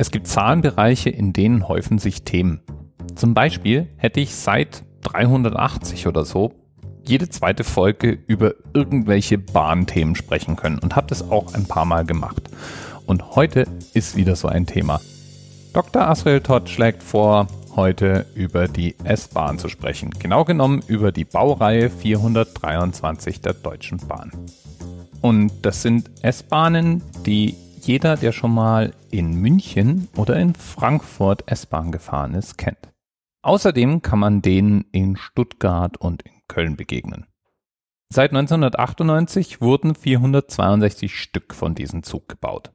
Es gibt Zahlenbereiche, in denen häufen sich Themen. Zum Beispiel hätte ich seit 380 oder so jede zweite Folge über irgendwelche Bahnthemen sprechen können und habe das auch ein paar Mal gemacht. Und heute ist wieder so ein Thema. Dr. Asriel Todd schlägt vor, heute über die S-Bahn zu sprechen. Genau genommen über die Baureihe 423 der Deutschen Bahn. Und das sind S-Bahnen, die jeder, der schon mal in München oder in Frankfurt S-Bahn gefahren ist, kennt. Außerdem kann man denen in Stuttgart und in Köln begegnen. Seit 1998 wurden 462 Stück von diesem Zug gebaut.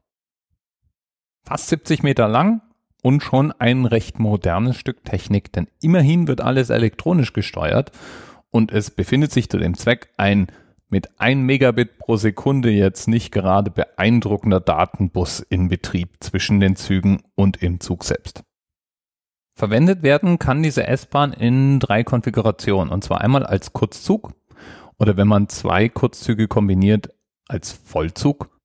Fast 70 Meter lang und schon ein recht modernes Stück Technik, denn immerhin wird alles elektronisch gesteuert und es befindet sich zu dem Zweck ein mit 1 Megabit pro Sekunde jetzt nicht gerade beeindruckender Datenbus in Betrieb zwischen den Zügen und im Zug selbst. Verwendet werden kann diese S-Bahn in drei Konfigurationen und zwar einmal als Kurzzug oder wenn man zwei Kurzzüge kombiniert als Vollzug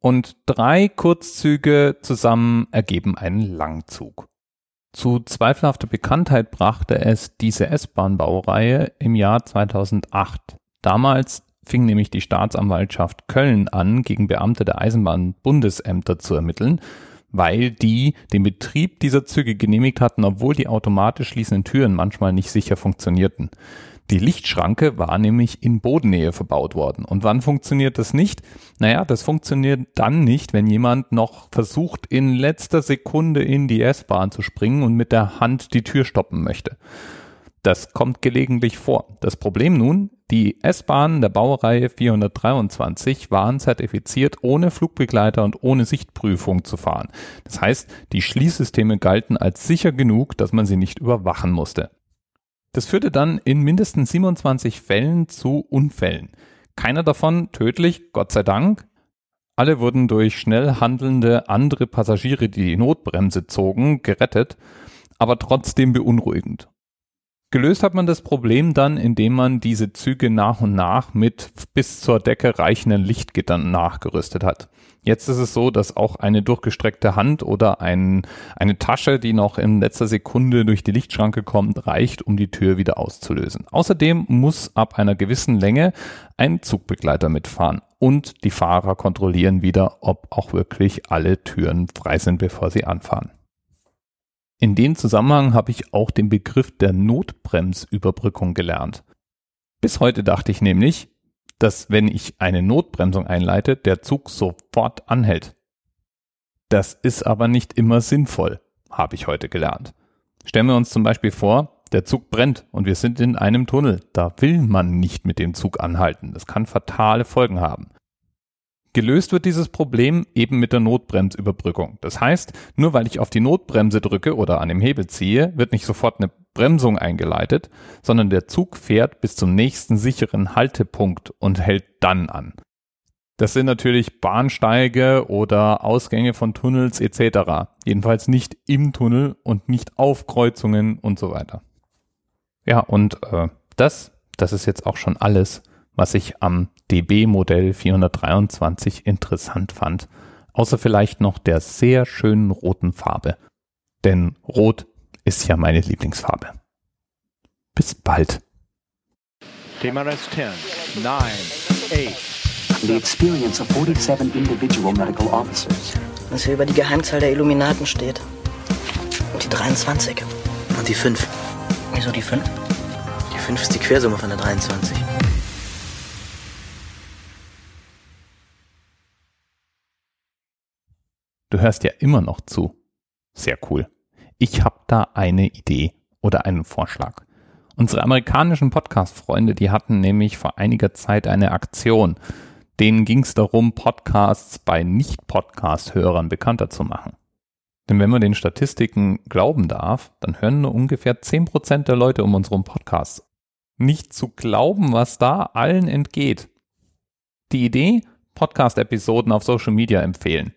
und drei Kurzzüge zusammen ergeben einen Langzug. Zu zweifelhafter Bekanntheit brachte es diese S-Bahn-Baureihe im Jahr 2008. Damals fing nämlich die Staatsanwaltschaft Köln an, gegen Beamte der Eisenbahnbundesämter zu ermitteln, weil die den Betrieb dieser Züge genehmigt hatten, obwohl die automatisch schließenden Türen manchmal nicht sicher funktionierten. Die Lichtschranke war nämlich in Bodennähe verbaut worden. Und wann funktioniert das nicht? Naja, das funktioniert dann nicht, wenn jemand noch versucht, in letzter Sekunde in die S-Bahn zu springen und mit der Hand die Tür stoppen möchte. Das kommt gelegentlich vor. Das Problem nun, die S-Bahnen der Baureihe 423 waren zertifiziert, ohne Flugbegleiter und ohne Sichtprüfung zu fahren. Das heißt, die Schließsysteme galten als sicher genug, dass man sie nicht überwachen musste. Das führte dann in mindestens 27 Fällen zu Unfällen. Keiner davon tödlich, Gott sei Dank. Alle wurden durch schnell handelnde andere Passagiere, die die Notbremse zogen, gerettet, aber trotzdem beunruhigend. Gelöst hat man das Problem dann, indem man diese Züge nach und nach mit bis zur Decke reichenden Lichtgittern nachgerüstet hat. Jetzt ist es so, dass auch eine durchgestreckte Hand oder ein, eine Tasche, die noch in letzter Sekunde durch die Lichtschranke kommt, reicht, um die Tür wieder auszulösen. Außerdem muss ab einer gewissen Länge ein Zugbegleiter mitfahren und die Fahrer kontrollieren wieder, ob auch wirklich alle Türen frei sind, bevor sie anfahren. In dem Zusammenhang habe ich auch den Begriff der Notbremsüberbrückung gelernt. Bis heute dachte ich nämlich, dass wenn ich eine Notbremsung einleite, der Zug sofort anhält. Das ist aber nicht immer sinnvoll, habe ich heute gelernt. Stellen wir uns zum Beispiel vor, der Zug brennt und wir sind in einem Tunnel. Da will man nicht mit dem Zug anhalten. Das kann fatale Folgen haben. Gelöst wird dieses Problem eben mit der Notbremsüberbrückung. Das heißt, nur weil ich auf die Notbremse drücke oder an dem Hebel ziehe, wird nicht sofort eine Bremsung eingeleitet, sondern der Zug fährt bis zum nächsten sicheren Haltepunkt und hält dann an. Das sind natürlich Bahnsteige oder Ausgänge von Tunnels etc. Jedenfalls nicht im Tunnel und nicht auf Kreuzungen und so weiter. Ja, und äh, das, das ist jetzt auch schon alles, was ich am DB-Modell 423 interessant fand, außer vielleicht noch der sehr schönen roten Farbe. Denn Rot ist ja meine Lieblingsfarbe. Bis bald. TMRS 10, 9, 8. The experience of 47 individual medical officers. Was hier über die Geheimzahl der Illuminaten steht. Und die 23. Und die 5. Wieso die 5? Die 5 ist die Quersumme von der 23. Du hörst ja immer noch zu. Sehr cool. Ich habe da eine Idee oder einen Vorschlag. Unsere amerikanischen Podcast-Freunde, die hatten nämlich vor einiger Zeit eine Aktion. Denen ging es darum, Podcasts bei Nicht-Podcast-Hörern bekannter zu machen. Denn wenn man den Statistiken glauben darf, dann hören nur ungefähr 10% der Leute um unseren Podcast. Nicht zu glauben, was da allen entgeht. Die Idee, Podcast-Episoden auf Social Media empfehlen.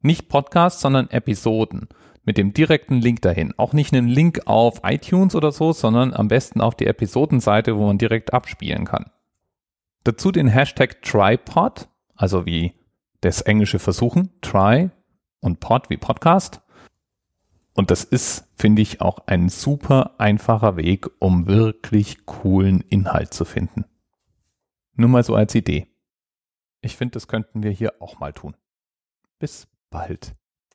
Nicht Podcasts, sondern Episoden mit dem direkten Link dahin. Auch nicht einen Link auf iTunes oder so, sondern am besten auf die Episodenseite, wo man direkt abspielen kann. Dazu den Hashtag Tripod, also wie das englische Versuchen, Try und Pod wie Podcast. Und das ist, finde ich, auch ein super einfacher Weg, um wirklich coolen Inhalt zu finden. Nur mal so als Idee. Ich finde, das könnten wir hier auch mal tun. Bis bald.